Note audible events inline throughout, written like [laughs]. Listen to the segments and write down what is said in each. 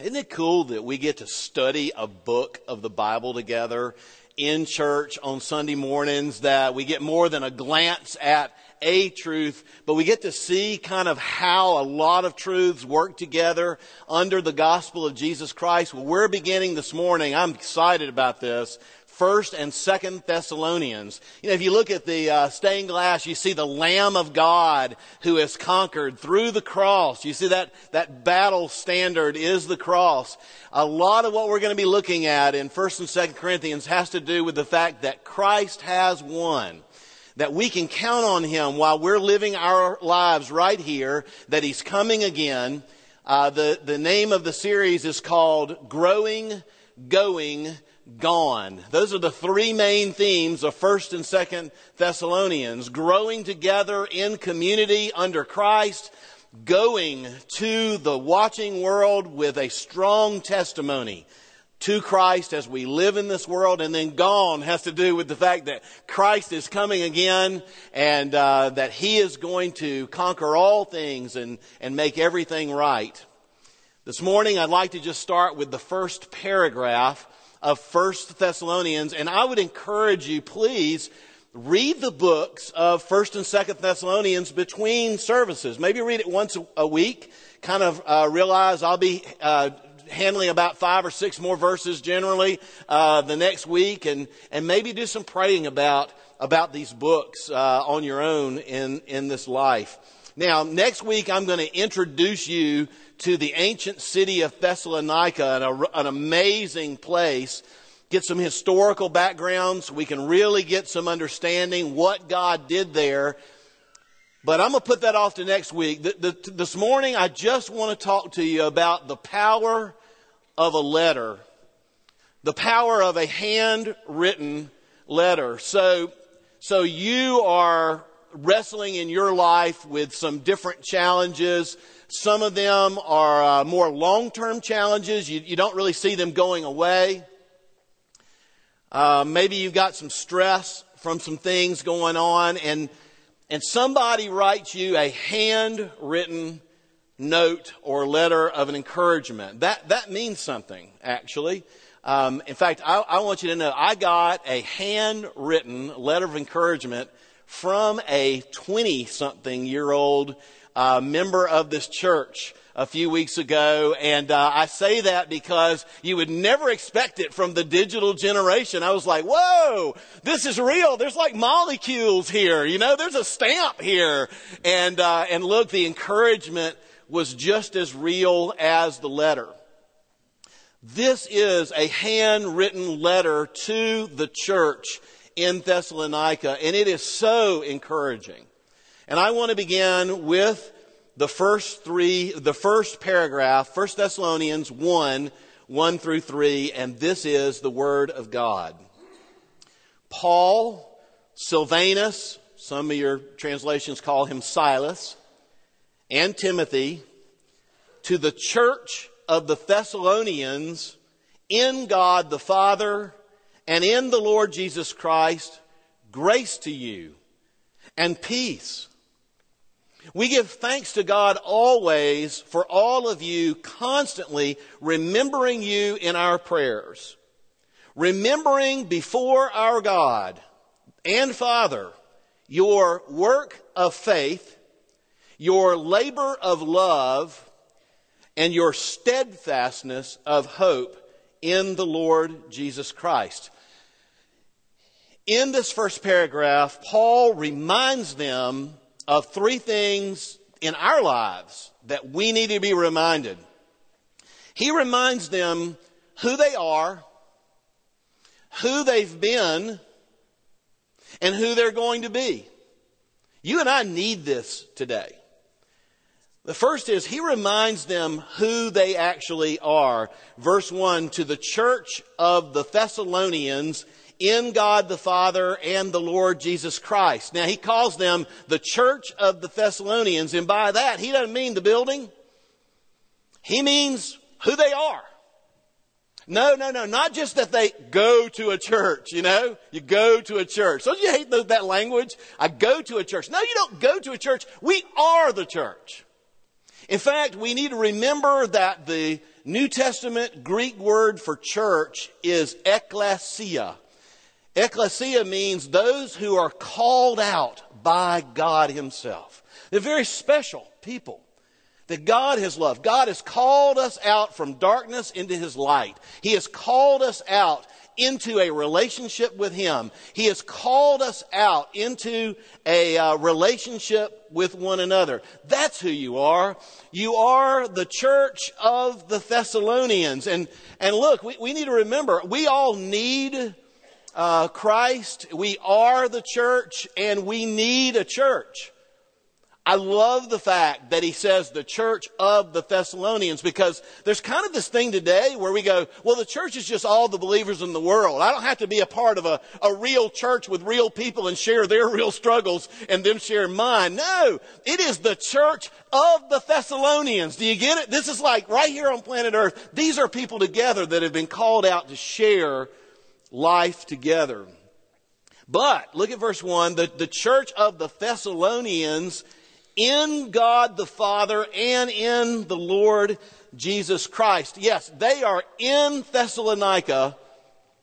Isn't it cool that we get to study a book of the Bible together in church on Sunday mornings, that we get more than a glance at a truth, but we get to see kind of how a lot of truths work together under the gospel of Jesus Christ. Well, we're beginning this morning. I'm excited about this First and Second Thessalonians. You know, if you look at the uh, stained glass, you see the Lamb of God who has conquered through the cross. You see that that battle standard is the cross. A lot of what we're going to be looking at in First and Second Corinthians has to do with the fact that Christ has won. That we can count on Him while we're living our lives right here. That He's coming again. Uh, the the name of the series is called "Growing, Going." Gone. Those are the three main themes of 1st and 2nd Thessalonians. Growing together in community under Christ, going to the watching world with a strong testimony to Christ as we live in this world, and then gone has to do with the fact that Christ is coming again and uh, that He is going to conquer all things and, and make everything right. This morning, I'd like to just start with the first paragraph of First Thessalonians. And I would encourage you, please, read the books of First and Second Thessalonians between services. Maybe read it once a week. Kind of uh, realize I'll be uh, handling about five or six more verses generally uh, the next week, and and maybe do some praying about about these books uh, on your own in in this life. Now, next week I'm going to introduce you to the ancient city of Thessalonica, an, amazing place. Get some historical backgrounds. we can really get some understanding what God did there. But I'm going to put that off to next week. This morning, I just want to talk to you about the power of a letter, the power of a handwritten letter. So, so you are wrestling in your life with some different challenges. Some of them are uh, more long term challenges. You, you, don't really see them going away. Uh, maybe you've got some stress from some things going on, and, and somebody writes you a handwritten note or letter of an encouragement. That, that means something, actually. Um, in fact, I, I want you to know I got a handwritten letter of encouragement from a 20 something year old uh, member of this church a few weeks ago. And uh, I say that because you would never expect it from the digital generation. I was like, whoa, this is real. There's like molecules here. You know, there's a stamp here. And, uh, and look, the encouragement was just as real as the letter. This is a handwritten letter to the church in Thessalonica, and it is so encouraging. And I want to begin with the first three, the first paragraph, 1 Thessalonians 1, 1 through 3, and this is the Word of God. Paul, Silvanus, some of your translations call him Silas, and Timothy, to the church of the Thessalonians in God the Father and in the Lord Jesus Christ, grace to you and peace. We give thanks to God always for all of you constantly remembering you in our prayers. Remembering before our God and Father your work of faith, your labor of love, and your steadfastness of hope in the Lord Jesus Christ. In this first paragraph, Paul reminds them of three things in our lives that we need to be reminded. He reminds them who they are, who they've been, and who they're going to be. You and I need this today. The first is he reminds them who they actually are. Verse 1 to the church of the Thessalonians in God the Father and the Lord Jesus Christ. Now he calls them the church of the Thessalonians, and by that he doesn't mean the building. He means who they are. No, no, no, not just that they go to a church, you know? You go to a church. Don't you hate that language? I go to a church. No, you don't go to a church. We are the church. In fact, we need to remember that the New Testament Greek word for church is ekklesia. Ekklesia means those who are called out by God Himself. They're very special people that God has loved. God has called us out from darkness into His light. He has called us out into a relationship with Him. He has called us out into a uh, relationship with one another. That's who you are. You are the church of the Thessalonians. And, and look, we, we need to remember, we all need uh, Christ. We are the church and we need a church. I love the fact that he says the church of the Thessalonians because there's kind of this thing today where we go, well, the church is just all the believers in the world. I don't have to be a part of a, a real church with real people and share their [laughs] real struggles and them share mine. No, it is the church of the Thessalonians. Do you get it? This is like right here on planet earth. These are people together that have been called out to share life together. But look at verse 1. The, the church of the Thessalonians in God the Father and in the Lord Jesus Christ. Yes, they are in Thessalonica,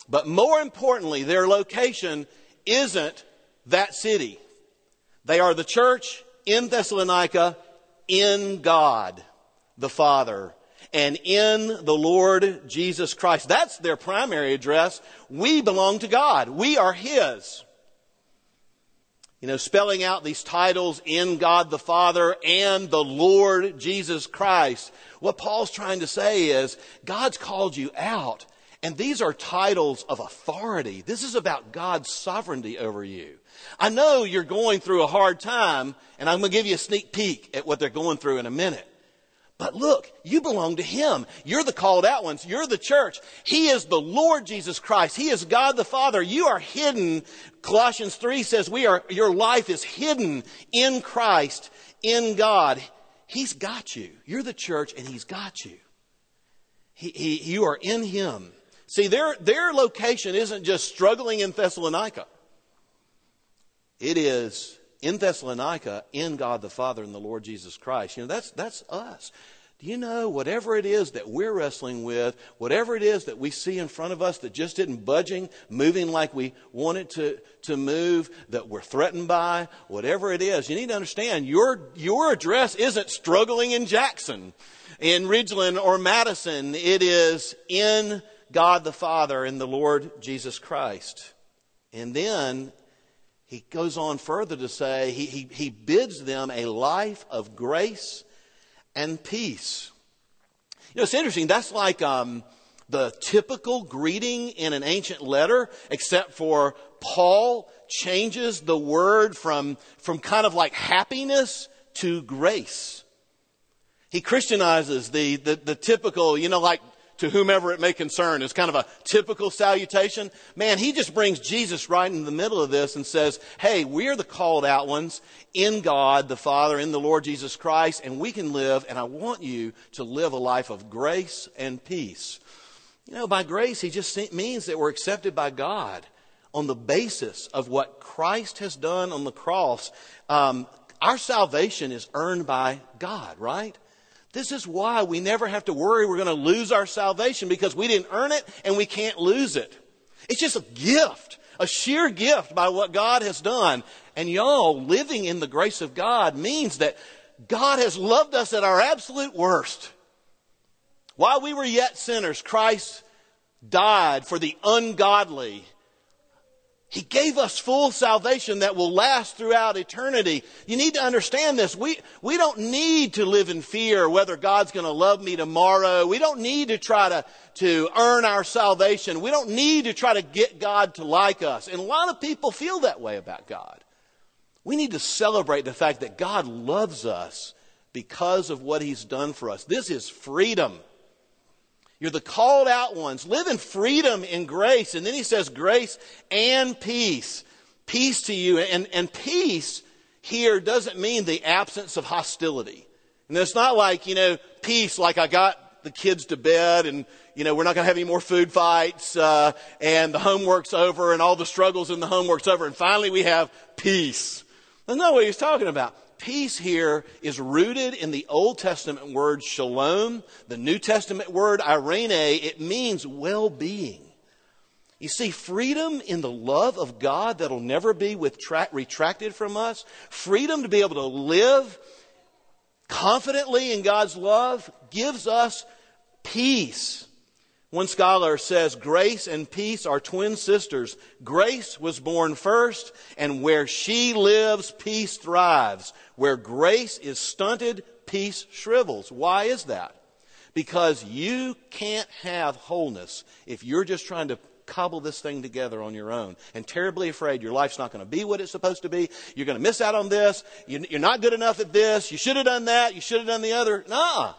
but more importantly, their location isn't that city. They are the church in Thessalonica in God the Father and in the Lord Jesus Christ. That's their primary address. We belong to God. We are His you know, spelling out these titles in God the Father and the Lord Jesus Christ. What Paul's trying to say is God's called you out, and these are titles of authority. This is about God's sovereignty over you. I know you're going through a hard time, and I'm going to give you a sneak peek at what they're going through in a minute. But look, you belong to Him. You're the called out ones. You're the church. He is the Lord Jesus Christ. He is God the Father. You are hidden. Colossians 3 says we are, your life is hidden in Christ, in God. He's got you. You're the church and He's got you. He, he, you are in Him. See, their, their location isn't just struggling in Thessalonica. It is in Thessalonica in God the Father and the Lord Jesus Christ. You know, that's, that's us. Do you know whatever it is that we're wrestling with, whatever it is that we see in front of us that just isn't budging, moving like we want it to, to move, that we're threatened by, whatever it is, you need to understand your, your address isn't struggling in Jackson, in Ridgeland or Madison. It is in God the Father and the Lord Jesus Christ. And then he goes on further to say he, he, he bids them a life of grace and peace. You know, it's interesting. That's like um, the typical greeting in an ancient letter, except for Paul changes the word from, from kind of like happiness to grace. He Christianizes the, the, the typical, you know, like to whomever it may concern is kind of a typical salutation. Man, he just brings Jesus right in the middle of this and says, Hey, we're the called out ones in God the Father, in the Lord Jesus Christ, and we can live, and I want you to live a life of grace and peace. You know, by grace, he just means that we're accepted by God on the basis of what Christ has done on the cross. Um, our salvation is earned by God, right? This is why we never have to worry we're going to lose our salvation because we didn't earn it and we can't lose it. It's just a gift, a sheer gift by what God has done. And y'all, living in the grace of God means that God has loved us at our absolute worst. While we were yet sinners, Christ died for the ungodly he gave us full salvation that will last throughout eternity. You need to understand this. We, we don't need to live in fear whether God's going to love me tomorrow. We don't need to try to, to earn our salvation. We don't need to try to get God to like us. And a lot of people feel that way about God. We need to celebrate the fact that God loves us because of what He's done for us. This is freedom. You're the called out ones. Live in freedom in grace. And then he says grace and peace. Peace to you. And, and peace here doesn't mean the absence of hostility. And it's not like, you know, peace like I got the kids to bed and, you know, we're not going to have any more food fights uh, and the homework's over and all the struggles in the homework's over and finally we have peace. That's not what he's talking about. Peace here is rooted in the Old Testament word shalom, the New Testament word irene. It means well being. You see, freedom in the love of God that'll never be retracted from us, freedom to be able to live confidently in God's love gives us peace. One scholar says grace and peace are twin sisters. Grace was born first, and where she lives, peace thrives. Where grace is stunted, peace shrivels. Why is that? Because you can't have wholeness if you're just trying to cobble this thing together on your own and terribly afraid your life's not going to be what it's supposed to be. You're going to miss out on this. You're not good enough at this. You should have done that. You should have done the other. Nah.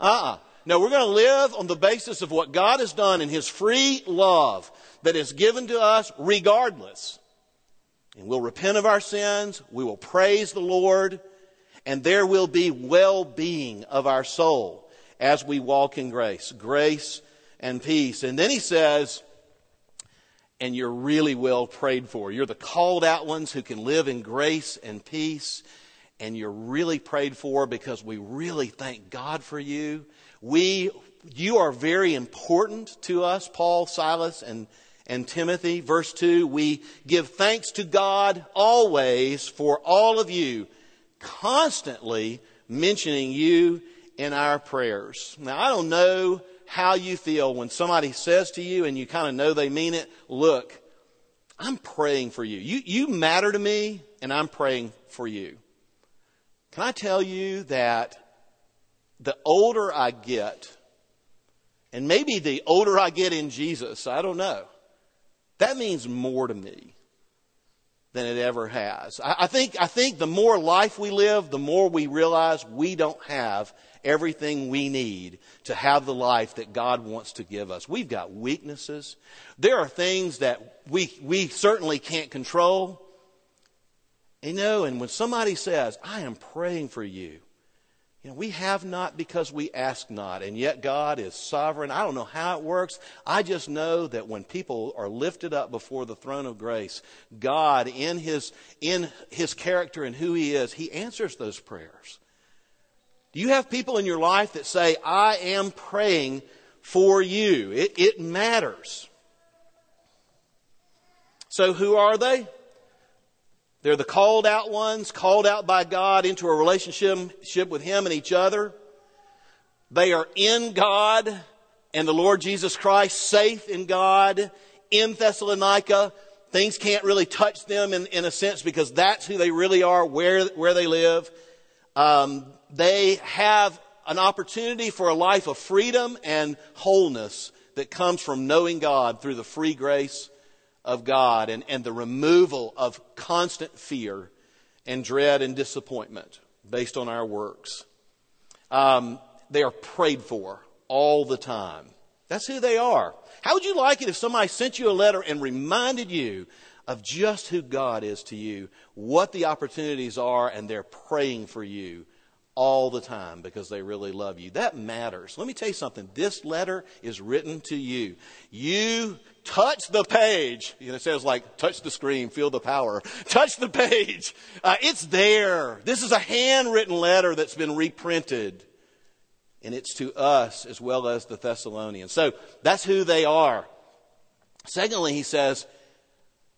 Uh-uh. No, we're going to live on the basis of what God has done in His free love that is given to us regardless. And we'll repent of our sins. We will praise the Lord. And there will be well being of our soul as we walk in grace. Grace and peace. And then he says, and you're really well prayed for. You're the called out ones who can live in grace and peace, and you're really prayed for because we really thank God for you. We, you are very important to us, Paul, Silas, and, and Timothy. Verse 2 We give thanks to God always for all of you, constantly mentioning you in our prayers. Now, I don't know how you feel when somebody says to you and you kind of know they mean it, look, I'm praying for you. You, you matter to me, and I'm praying for you. Can I tell you that the older I get, and maybe the older I get in Jesus, I don't know, that means more to me than it ever has. I, think, I think the more life we live, the more we realize we don't have everything we need to have the life that God wants to give us. We've got weaknesses. There are things that we, we certainly can't control. You know, and when somebody says, I am praying for you, you know, we have not because we ask not, and yet God is sovereign. I don't know how it works. I just know that when people are lifted up before the throne of grace, God, in His, in His character and who He is, He answers those prayers. Do you have people in your life that say, I am praying for you? It, it matters. So, who are they? They're the called out ones, called out by God into a relationship with Him and each other. They are in God and the Lord Jesus Christ, safe in God, in Thessalonica. Things can't really touch them in, in a sense because that's who they really are, where, where they live. Um, they have an opportunity for a life of freedom and wholeness that comes from knowing God through the free grace of God and, and the removal of constant fear and dread and disappointment based on our works. Um, they are prayed for all the time. That's who they are. How would you like it if somebody sent you a letter and reminded you of just who God is to you, what the opportunities are, and they're praying for you all the time because they really love you. That matters. Let me tell you something. This letter is written to you. You touch the page. You know, it says like, touch the screen, feel the power. [laughs] Touch the page. Uh, it's there. This is a handwritten letter that's been reprinted. And it's to us as well as the Thessalonians. So that's who they are. Secondly, he says,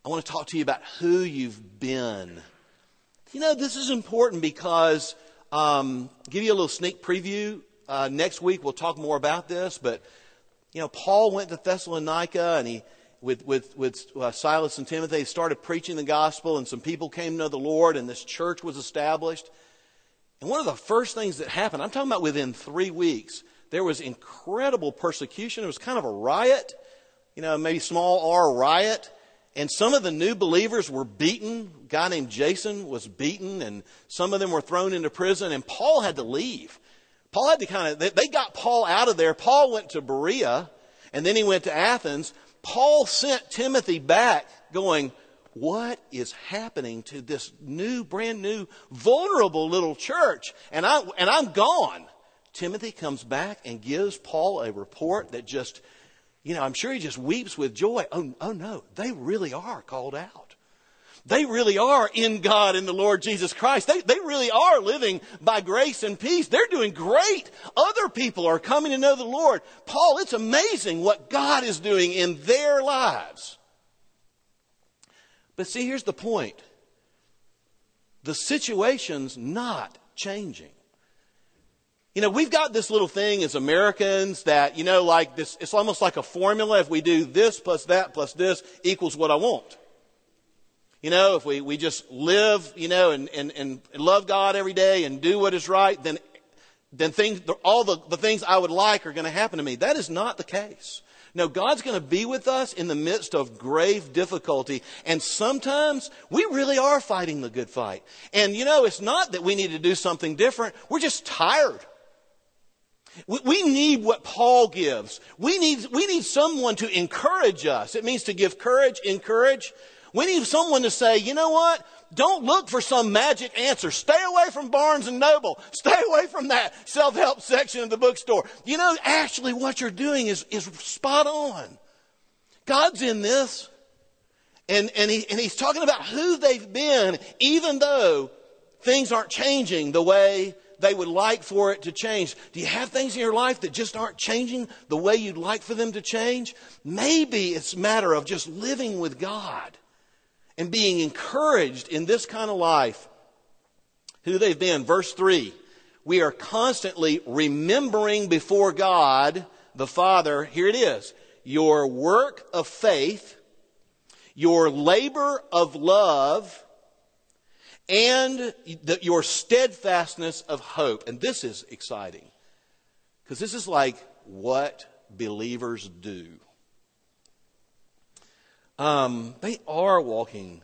I want to talk to you about who you've been. You know, this is important because um, give you a little sneak preview. Uh, next week we'll talk more about this, but you know, Paul went to Thessalonica and he, with, with, with uh, Silas and Timothy, started preaching the gospel and some people came to know the Lord and this church was established. And one of the first things that happened, I'm talking about within three weeks, there was incredible persecution. It was kind of a riot, you know, maybe small r riot. And some of the new believers were beaten. A guy named Jason was beaten, and some of them were thrown into prison, and Paul had to leave. Paul had to kind of, they got Paul out of there. Paul went to Berea, and then he went to Athens. Paul sent Timothy back, going, What is happening to this new, brand new, vulnerable little church? And, I, and I'm gone. Timothy comes back and gives Paul a report that just you know, I'm sure he just weeps with joy. Oh, oh no, they really are called out. They really are in God in the Lord Jesus Christ. They, they really are living by grace and peace. They're doing great. Other people are coming to know the Lord. Paul, it's amazing what God is doing in their lives. But see, here's the point the situation's not changing. You know, we've got this little thing as Americans that, you know, like this, it's almost like a formula. If we do this plus that plus this equals what I want. You know, if we, we just live, you know, and, and, and love God every day and do what is right, then, then things, all the, the things I would like are going to happen to me. That is not the case. No, God's going to be with us in the midst of grave difficulty. And sometimes we really are fighting the good fight. And you know, it's not that we need to do something different. We're just tired. We need what Paul gives. We need, we need someone to encourage us. It means to give courage, encourage, we need someone to say, you know what? Don't look for some magic answer. Stay away from Barnes and Noble. [laughs] Stay away from that self-help section of the bookstore. You know, actually what you're doing is, is spot on. God's in this. And, and, he, and he's talking about who they've been, even though things aren't changing the way they would like for it to change. Do you have things in your life that just aren't changing the way you'd like for them to change? Maybe it's a matter of just living with God and being encouraged in this kind of life, who they've been. Verse 3 we are constantly remembering before God the Father, here it is, your work of faith, your labor of love, and the, your steadfastness of hope. And this is exciting because this is like what believers do um, they are walking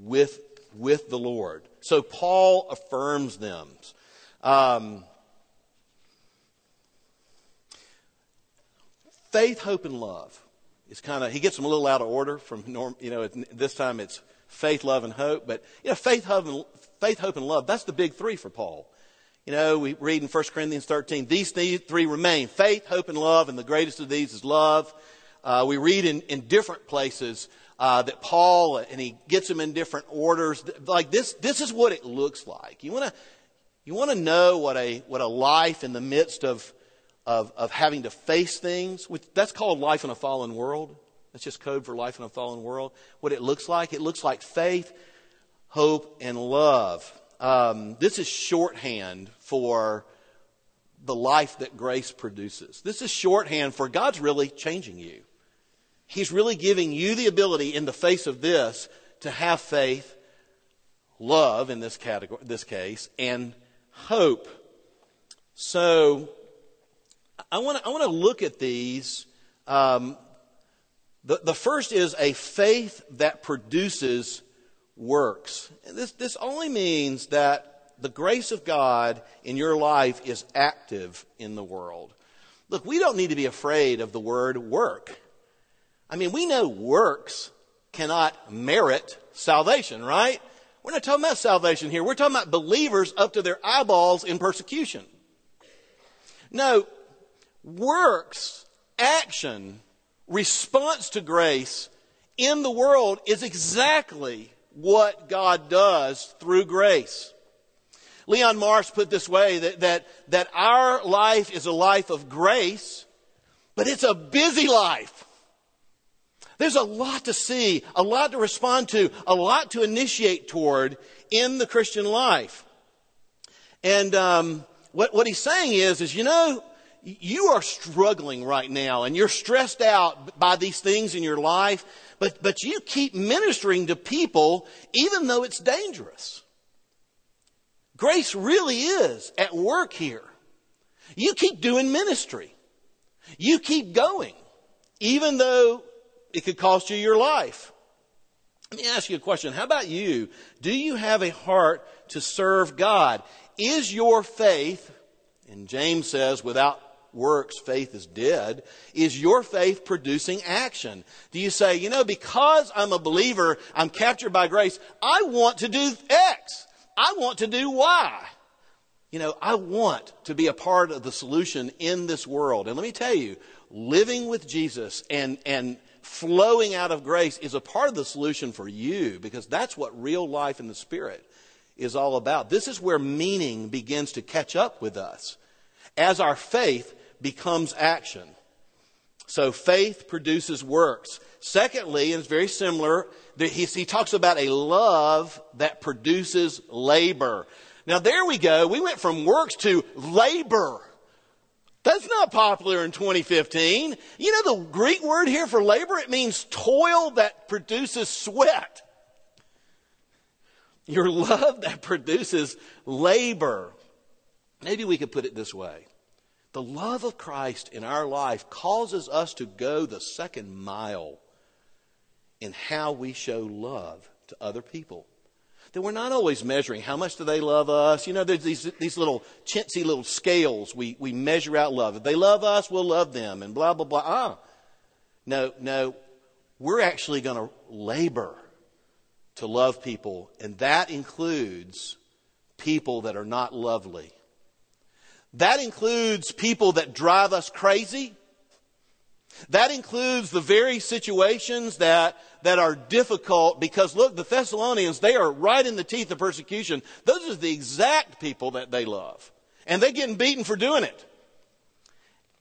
with, with the Lord. So Paul affirms them. Um, faith, hope, and love is kind of, he gets them a little out of order from norm, you know, this time it's faith, love, and hope. But, you know, faith, hope, and, faith, hope, and love, that's the big three for Paul. You know, we read in 1 Corinthians 13, these three remain faith, hope, and love, and the greatest of these is love. Uh, we read in, in different places uh, that Paul, and he gets them in different orders. Like this, this is what it looks like. You want to, you want to know what a what a life in the midst of, of of having to face things. Which, that's called life in a fallen world. That's just code for life in a fallen world. What it looks like, it looks like faith, hope, and love. Um, this is shorthand for the life that grace produces. This is shorthand for God's really changing you. He's really giving you the ability in the face of this to have faith, love in this category, this case, and hope. So I want to I look at these. Um, the, the first is a faith that produces works. And this this only means that the grace of God in your life is active in the world. Look, we don't need to be afraid of the word work. I mean, we know works cannot merit salvation, right? We're not talking about salvation here. We're talking about believers up to their eyeballs in persecution. No, works, action, response to grace in the world is exactly what God does through grace. Leon Morris put this way that, that, that our life is a life of grace, but it's a busy life. There's a lot to see, a lot to respond to, a lot to initiate toward in the Christian life. And um, what, what he's saying is, is you know, you are struggling right now and you're stressed out by these things in your life, but, but you keep ministering to people even though it's dangerous. Grace really is at work here. You keep doing ministry. You keep going, even though it could cost you your life. Let me ask you a question. How about you? Do you have a heart to serve God? Is your faith, and James says, without works, faith is dead. Is your faith producing action? Do you say, you know, because I'm a believer, I'm captured by grace, I want to do X. I want to do Y. You know, I want to be a part of the solution in this world. And let me tell you, living with Jesus and, and flowing out of grace is a part of the solution for you because that's what real life in the Spirit is all about. This is where meaning begins to catch up with us as our faith becomes action. So faith produces works. Secondly, and it's very similar, he, talks about a love that produces labor. Now, there we go. We went from works to labor. That's not popular in 2015. You know the Greek word here for labor? It means toil that produces sweat. Your [laughs] love that produces labor. Maybe we could put it this way the love of Christ in our life causes us to go the second mile in how we show love to other people that we're not always measuring how much do they love us. You know, there's these, these little chintzy little scales we, we measure out love. If they love us, we'll love them and blah, blah, blah. Ah. No, no. We're actually going to labor to love people, and that includes people that are not lovely. That includes people that drive us crazy. That includes the very situations that, that are difficult because look, the Thessalonians, they are right in the teeth of persecution. Those are the exact people that they love. And they're getting beaten for doing it.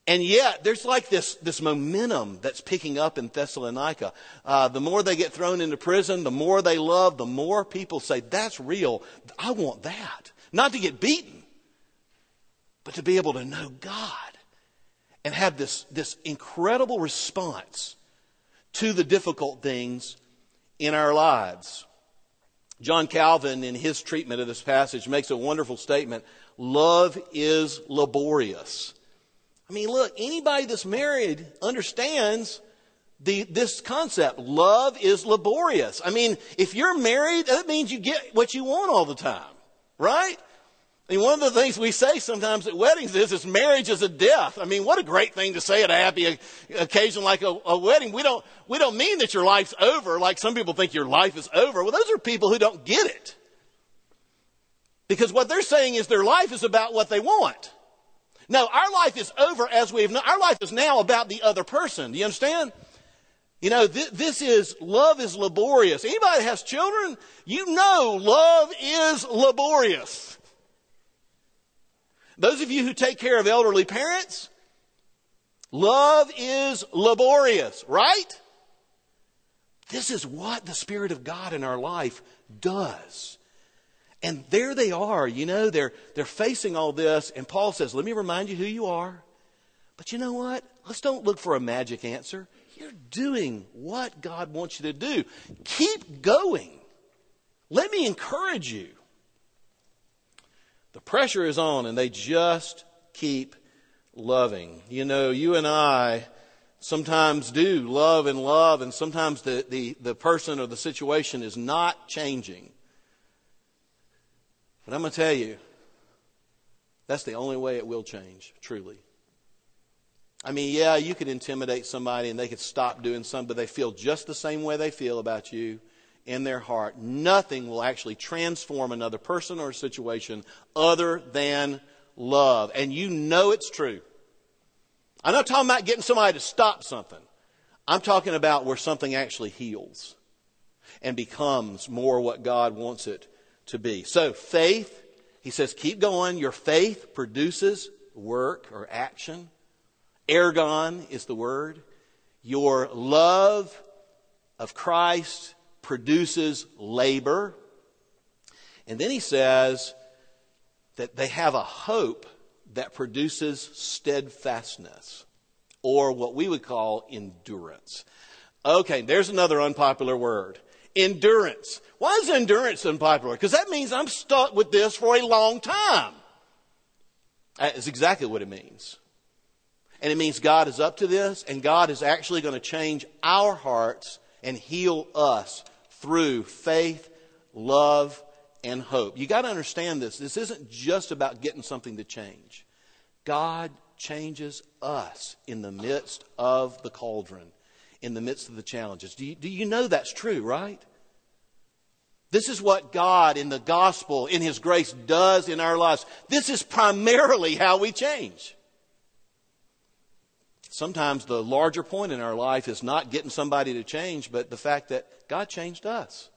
And yet, there's like this, this momentum that's picking up in Thessalonica. Uh, the more they get thrown into prison, the more they love, the more people say, that's real. I want that. Not to get beaten, but to be able to know God and have this, this incredible response to the difficult things in our lives. John Calvin, in his treatment of this passage, makes a wonderful statement love is laborious. I mean, look, anybody that's married understands the, this concept. Love is laborious. I mean, if you're married, that means you get what you want all the time, right? I mean, one of the things we say sometimes at weddings is, is marriage is a death. I mean, what a great thing to say at a happy occasion like a, a, wedding. We don't, we don't mean that your life's over like some people think your life is over. Well, those are people who don't get it. Because what they're saying is their life is about what they want. No, our life is over as we've known. Our life is now about the other person. Do you understand? You know, th- this is, love is laborious. Anybody that has children, you know love is laborious. Those of you who take care of elderly parents, love is laborious, right? This is what the Spirit of God in our life does. And there they are, you know, they're, they're facing all this, and Paul says, Let me remind you who you are. But you know what? Let's don't look for a magic answer. You're doing what God wants you to do. Keep going. Let me encourage you. The pressure is on, and they just keep loving. You know, you and I sometimes do love and love, and sometimes the, the, the person or the situation is not changing. But I'm going to tell you, that's the only way it will change, truly. I mean, yeah, you could intimidate somebody and they could stop doing something, but they feel just the same way they feel about you in their heart. Nothing will actually transform another person or situation other than love. And you know it's true. I'm not talking about getting somebody to stop something. I'm talking about where something actually heals and becomes more what God wants it to be. So, faith, he says, keep going. Your faith produces work or action. Ergon is the word. Your love of Christ produces labor. And then he says that they have a hope that produces steadfastness, or what we would call endurance. Okay, there's another unpopular word endurance. Why is endurance unpopular? Because that means I'm stuck with this for a long time. That is exactly what it means. And it means God is up to this, and God is actually going to change our hearts and heal us through faith, love, and hope. You got to understand this. This isn't just about getting something to change. God changes us in the midst of the cauldron, in the midst of the challenges. Do you, do you know that's true, right? This is what God in the gospel, in His grace, does in our lives. This is primarily how we change. Sometimes the larger point in our life is not getting somebody to change, but the fact that God changed us.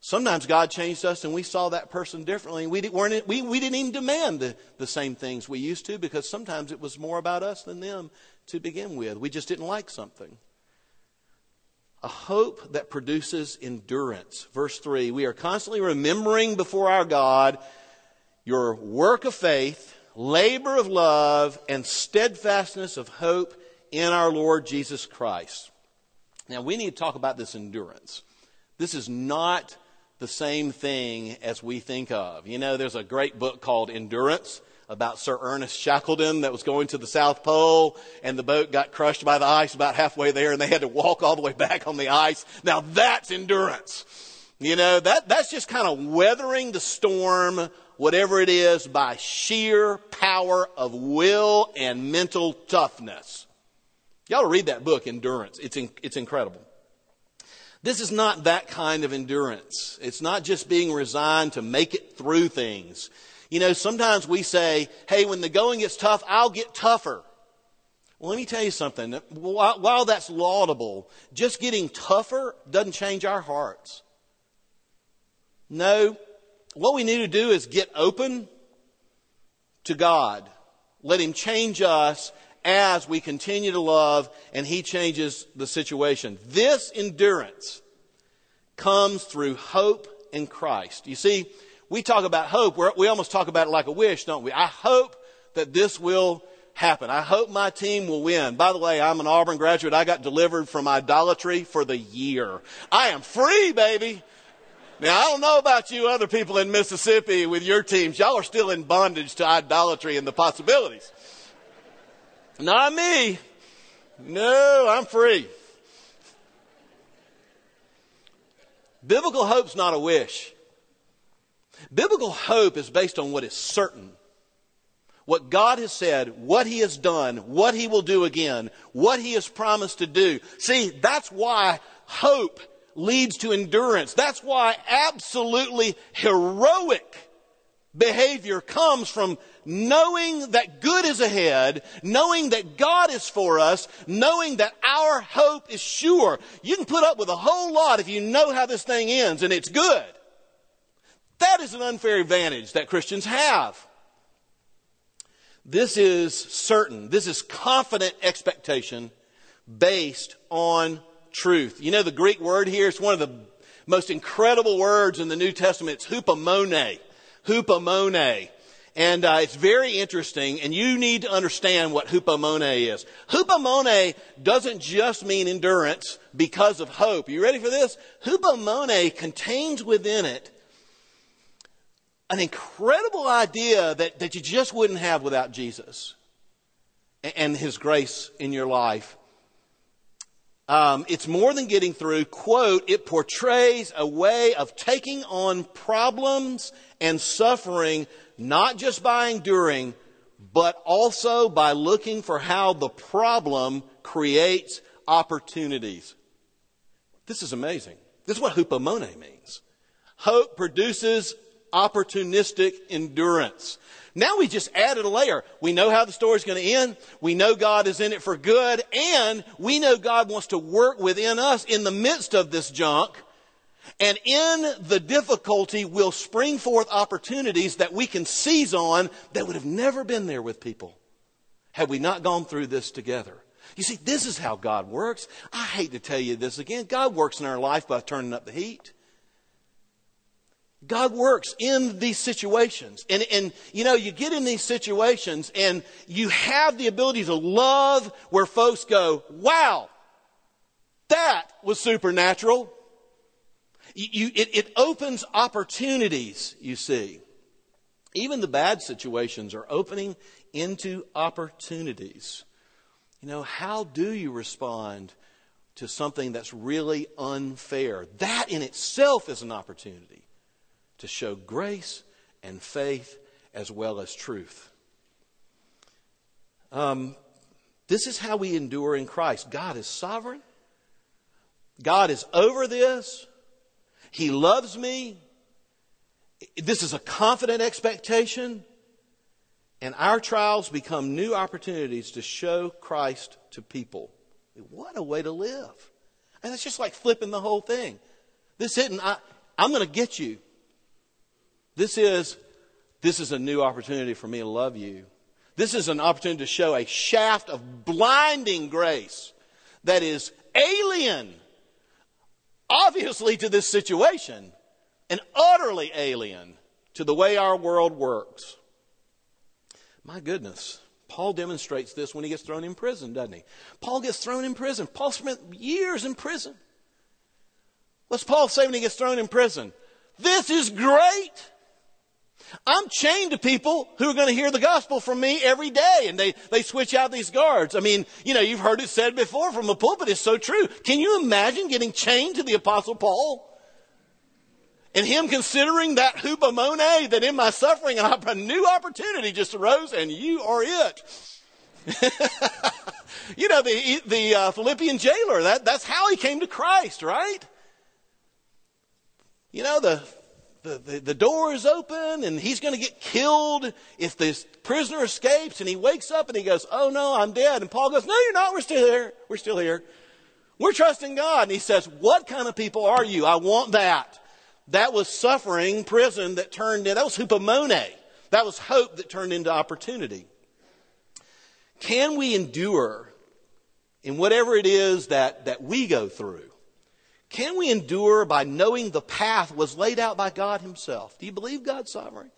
Sometimes God changed us and we saw that person differently. We, didn't, weren't, we, we didn't even demand the, the same things we used to because sometimes it was more about us than them to begin with. We just didn't like something. A hope that produces endurance. Verse 3 We are constantly remembering before our God your work of faith, labor of love, and steadfastness of hope in our Lord Jesus Christ. Now, we need to talk about this endurance. This is not the same thing as we think of. You know, there's a great book called Endurance about Sir Ernest Shackleton that was going to the South Pole and the boat got crushed by the ice about halfway there and they had to walk all the way back on the ice. Now that's endurance. You know, that, that's just kind of weathering the storm, whatever it is, by sheer power of will and mental toughness. Y'all read that book, Endurance. It's, in, it's incredible. This is not that kind of endurance. It's not just being resigned to make it through things. You know, sometimes we say, hey, when the going gets tough, I'll get tougher. Well, let me tell you something. While that's laudable, just getting tougher doesn't change our hearts. No, what we need to do is get open to God. Let Him change us as we continue to love and He changes the situation. This endurance comes through hope in Christ. You see, we talk about hope, we almost talk about it like a wish, don't we? I hope that this will happen. I hope my team will win. By the way, I'm an Auburn graduate. I got delivered from idolatry for the year. I am free, baby. Now, I don't know about you other people in Mississippi with your teams. Y'all are still in bondage to idolatry and the possibilities. Not me. No, I'm free. Biblical hope's not a wish. Biblical hope is based on what is certain. What God has said, what He has done, what He will do again, what He has promised to do. See, that's why hope leads to endurance. That's why absolutely heroic behavior comes from knowing that good is ahead, knowing that God is for us, knowing that our hope is sure. You can put up with a whole lot if you know how this thing ends and it's good. That is an unfair advantage that Christians have. This is certain. This is confident expectation based on truth. You know the Greek word here, it's one of the most incredible words in the New Testament. It's hupomone. Hupomone. And uh, it's very interesting, and you need to understand what hupomone is. Hupomone doesn't just mean endurance because of hope. Are you ready for this? Hupomone contains within it an incredible idea that, that you just wouldn't have without Jesus and his grace in your life. Um, it's more than getting through. Quote, it portrays a way of taking on problems and suffering, not just by enduring, but also by looking for how the problem creates opportunities. This is amazing. This is what hupomone means. Hope produces opportunistic endurance. Now we just added a layer. We know how the story's going to end. We know God is in it for good. And we know God wants to work within us in the midst of this junk. And in the difficulty will spring forth opportunities that we can seize on that would have never been there with people had we not gone through this together. You see, this is how God works. I hate to tell you this again. God works in our life by turning up the heat. God works in these situations. And, and, you know, you get in these situations and you have the ability to love where folks go, wow, that was supernatural. You, you, it, it opens opportunities, you see. Even the bad situations are opening into opportunities. You know, how do you respond to something that's really unfair? That in itself is an opportunity to show grace and faith as well as truth. Um, this is how we endure in Christ. God is sovereign. God is over this. He loves me. This is a confident expectation. And our trials become new opportunities to show Christ to people. What a way to live. And it's just like flipping the whole thing. This isn't, I, I'm going to get you. This is, this is a new opportunity for me to love you. This is an opportunity to show a shaft of blinding grace that is alien, obviously, to this situation and utterly alien to the way our world works. My goodness. Paul demonstrates this when he gets thrown in prison, doesn't he? Paul gets thrown in prison. Paul spent years in prison. What's Paul say when he gets thrown in prison? This is great. I'm chained to people who are going to hear the gospel from me every day, and they, they switch out these guards. I mean, you know, you've heard it said before from the pulpit, it's so true. Can you imagine getting chained to the Apostle Paul? And him considering that hupomone, that in my suffering, a new opportunity just arose, and you are it. [laughs] you know, the, the uh, Philippian jailer, that, that's how he came to Christ, right? You know, the, the, the, the door is open and he's going to get killed if this prisoner escapes and he wakes up and he goes, Oh no, I'm dead. And Paul goes, No, you're not. We're still here. We're still here. We're trusting God. And he says, What kind of people are you? I want that. That was suffering, prison that turned in, that was hupomone. That was hope that turned into opportunity. Can we endure in whatever it is that, that we go through? Can we endure by knowing the path was laid out by God Himself? Do you believe God's sovereign?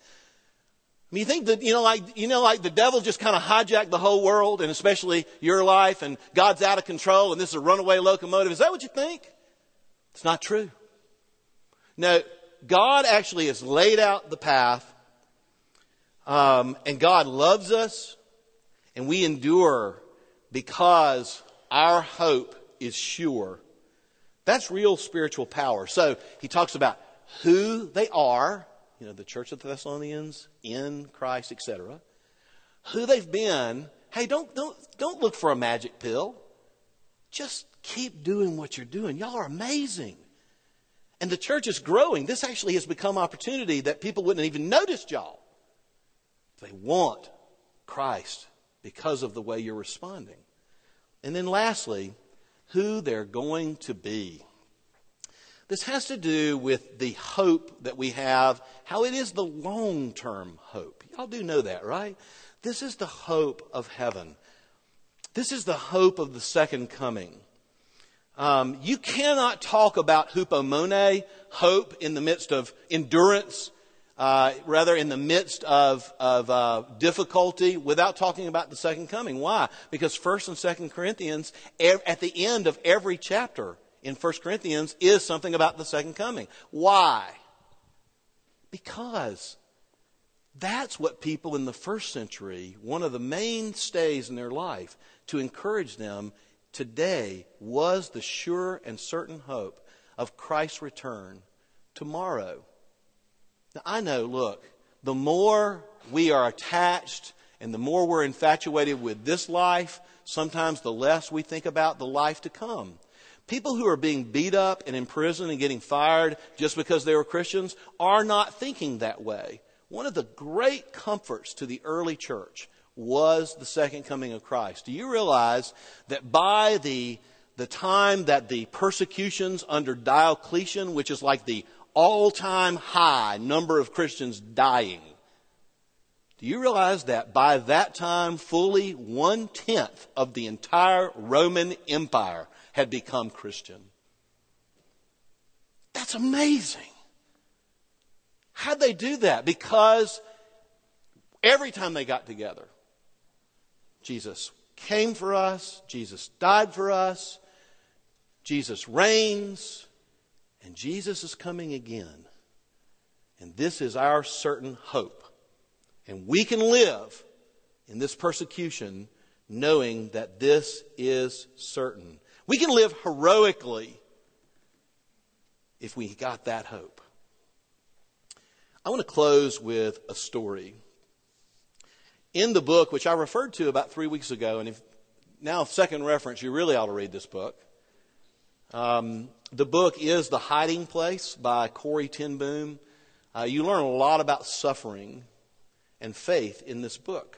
I mean, you think that, you know, like, you know, like the devil just kind of hijacked the whole world and especially your life and God's out of control and this is a runaway locomotive. Is that what you think? It's not true. No, God actually has laid out the path um, and God loves us and we endure because our hope is sure that's real spiritual power. So he talks about who they are, you know, the church of the Thessalonians in Christ, etc. Who they've been. Hey, don't, don't, don't look for a magic pill. Just keep doing what you're doing. Y'all are amazing. And the church is growing. This actually has become opportunity that people wouldn't even notice y'all. They want Christ because of the way you're responding. And then lastly, who they're going to be. This has to do with the hope that we have, how it is the long term hope. Y'all do know that, right? This is the hope of heaven. This is the hope of the second coming. Um, you cannot talk about hupomone, hope, in the midst of endurance, uh, rather in the midst of, of uh, difficulty without talking about the second coming. Why? Because First and Second Corinthians, ev- at the end of every chapter in First Corinthians, is something about the second coming. Why? Because that's what people in the first century, one of the mainstays in their life to encourage them today was the sure and certain hope of Christ's return tomorrow. Now, I know, look, the more we are attached and the more we're infatuated with this life, sometimes the less we think about the life to come. People who are being beat up and imprisoned and getting fired just because they were Christians are not thinking that way. One of the great comforts to the early church was the second coming of Christ. Do you realize that by the, the time that the persecutions under Diocletian, which is like the all time high number of Christians dying. Do you realize that by that time, fully one tenth of the entire Roman Empire had become Christian? That's amazing. How'd they do that? Because every time they got together, Jesus came for us, Jesus died for us, Jesus reigns, and Jesus is coming again. And this is our certain hope. And we can live in this persecution knowing that this is certain. We can live heroically if we got that hope. I want to close with a story. In the book, which I referred to about three weeks ago, and if now second reference, you really ought to read this book. Um, the book is The Hiding Place by Corrie ten Boom. Uh, you learn a lot about suffering and faith in this book.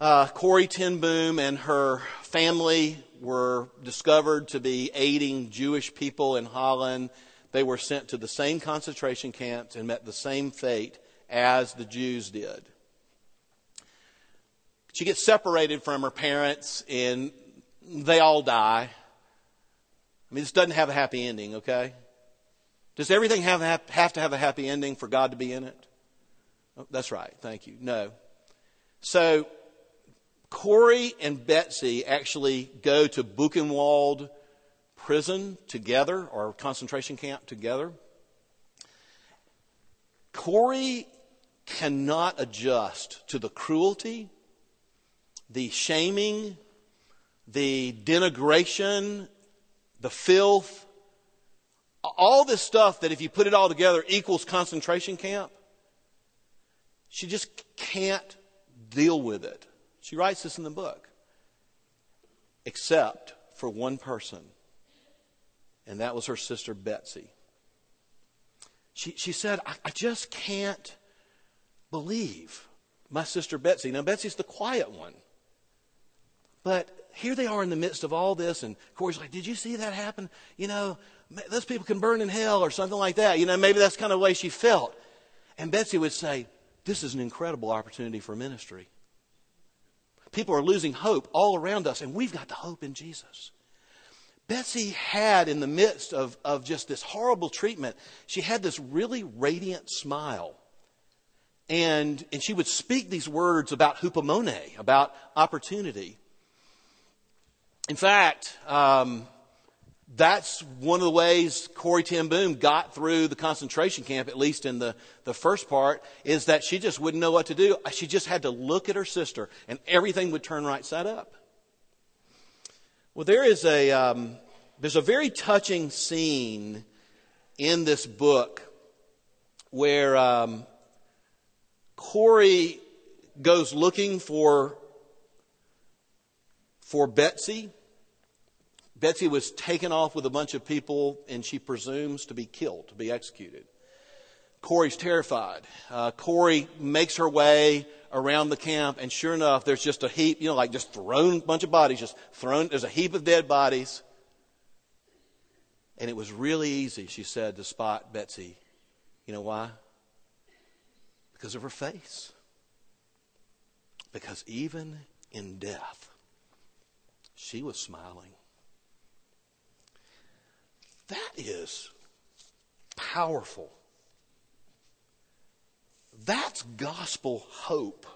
Uh, Corrie ten Boom and her family were discovered to be aiding Jewish people in Holland. They were sent to the same concentration camps and met the same fate as the Jews did. She gets separated from her parents and they all die. I mean, this doesn't have a happy ending, okay? Does everything have, have to have a happy ending for God to be in it? Oh, that's right. Thank you. No. So, Corrie and Betsy actually go to Buchenwald prison together, or concentration camp together. Corrie cannot adjust to the cruelty, the shaming, the denigration, the filth, all this stuff that if you put it all together equals concentration camp. She just can't deal with it. She writes this in the book. Except for one person, and that was her sister Betsy. She, she said, I, I just can't believe my sister Betsy. Now, Betsy's the quiet one. But here they are in the midst of all this, and Corrie's like, Did you see that happen? You know, those people can burn in hell or something like that. You know, maybe that's kind of the way she felt. And Betsy would say, This is an incredible opportunity for ministry. People are losing hope all around us, and we've got the hope in Jesus. Betsy had, in the midst of, of just this horrible treatment, she had this really radiant smile. And, and she would speak these words about hupomone, about opportunity. In fact, um, that's one of the ways Corrie ten Boom got through the concentration camp, at least in the, the first part, is that she just wouldn't know what to do. She just had to look at her sister, and everything would turn right side up. Well, there is a, um, there's a very touching scene in this book where um, Corrie goes looking for, for Betsy Betsy was taken off with a bunch of people, and she presumes to be killed, to be executed. Corrie's terrified. Uh, Corrie makes her way around the camp, and sure enough, there's just a heap, you know, like just thrown bunch of bodies, just thrown. There's a heap of dead bodies. And it was really easy, she said, to spot Betsy. You know why? Because of her face. Because even in death, she was smiling. That is powerful. That's gospel hope.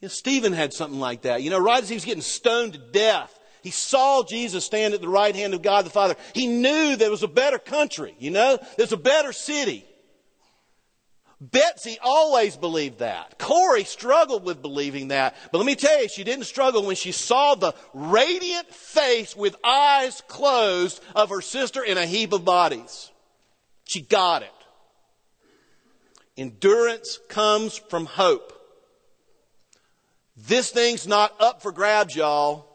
You know, Stephen had something like that. You know, right as he was getting stoned to death, he saw Jesus stand at the right hand of God the Father. He knew there was a better country, you know, there's a better city. Betsy always believed that. Corrie struggled with believing that. But let me tell you, she didn't struggle when she saw the radiant face with eyes closed of her sister in a heap of bodies. She got it. Endurance comes from hope. This thing's not up for grabs, y'all.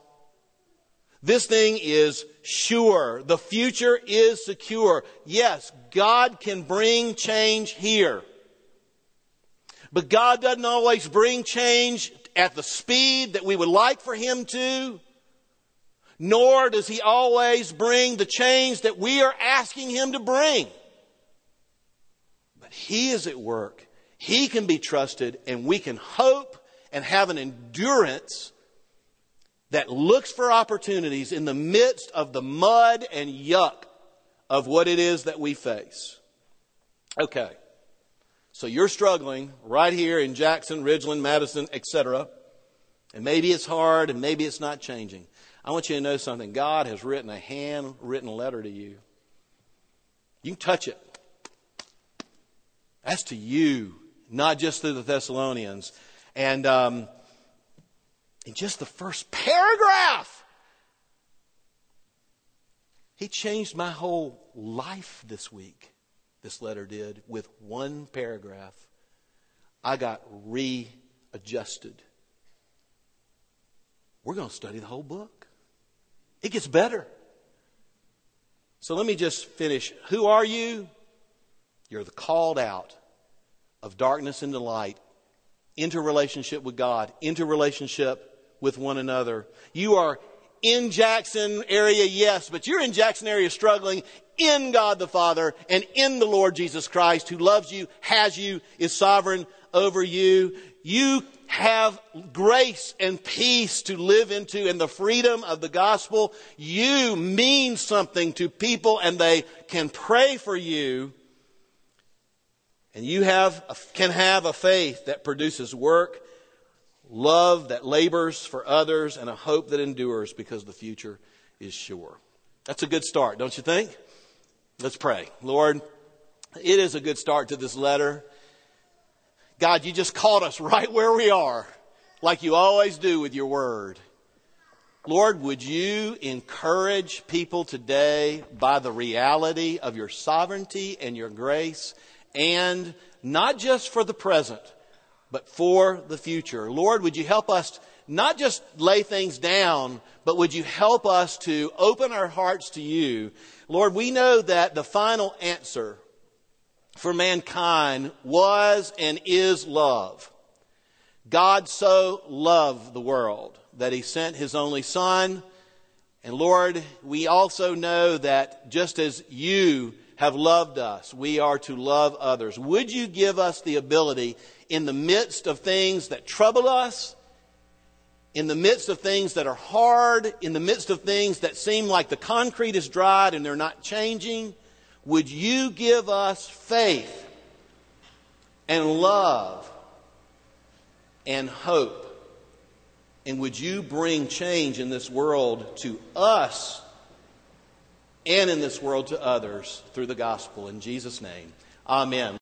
This thing is sure. The future is secure. Yes, God can bring change here. But God doesn't always bring change at the speed that we would like for Him to, nor does He always bring the change that we are asking Him to bring. But He is at work. He can be trusted, and we can hope and have an endurance that looks for opportunities in the midst of the mud and yuck of what it is that we face. Okay. So you're struggling right here in Jackson, Ridgeland, Madison, etc. And maybe it's hard and maybe it's not changing. I want you to know something. God has written a handwritten letter to you. You can touch it. That's to you, not just to the Thessalonians. And um, in just the first paragraph, he changed my whole life this week this letter did with one paragraph. I got readjusted. We're going to study the whole book. It gets better. So let me just finish. Who are you? You're the called out of darkness into light, into relationship with God, into relationship with one another. You are in Jackson area, yes, but you're in Jackson area struggling in God the Father and in the Lord Jesus Christ who loves you, has you, is sovereign over you. You have grace and peace to live into and the freedom of the gospel. You mean something to people and they can pray for you. And you have, can have a faith that produces work love that labors for others, and a hope that endures because the future is sure. That's a good start, don't you think? Let's pray. Lord, it is a good start to this letter. God, you just caught us [laughs] right where we are, like you always do with your word. Lord, would you encourage people today by the reality of your sovereignty and your grace, and not just for the present, but for the future. Lord, would you help us not just lay things down, but would you help us to open our hearts to you? Lord, we know that the final answer for mankind was and is love. God so loved the world that he sent his only son. And Lord, we also know that just as you have loved us, we are to love others. Would you give us the ability in the midst of things that trouble us, in the midst of things that are hard, in the midst of things that seem like the concrete is dried and they're not changing, would you give us faith and love and hope? And would you bring change in this world to us and in this world to others through the gospel? In Jesus' name, amen.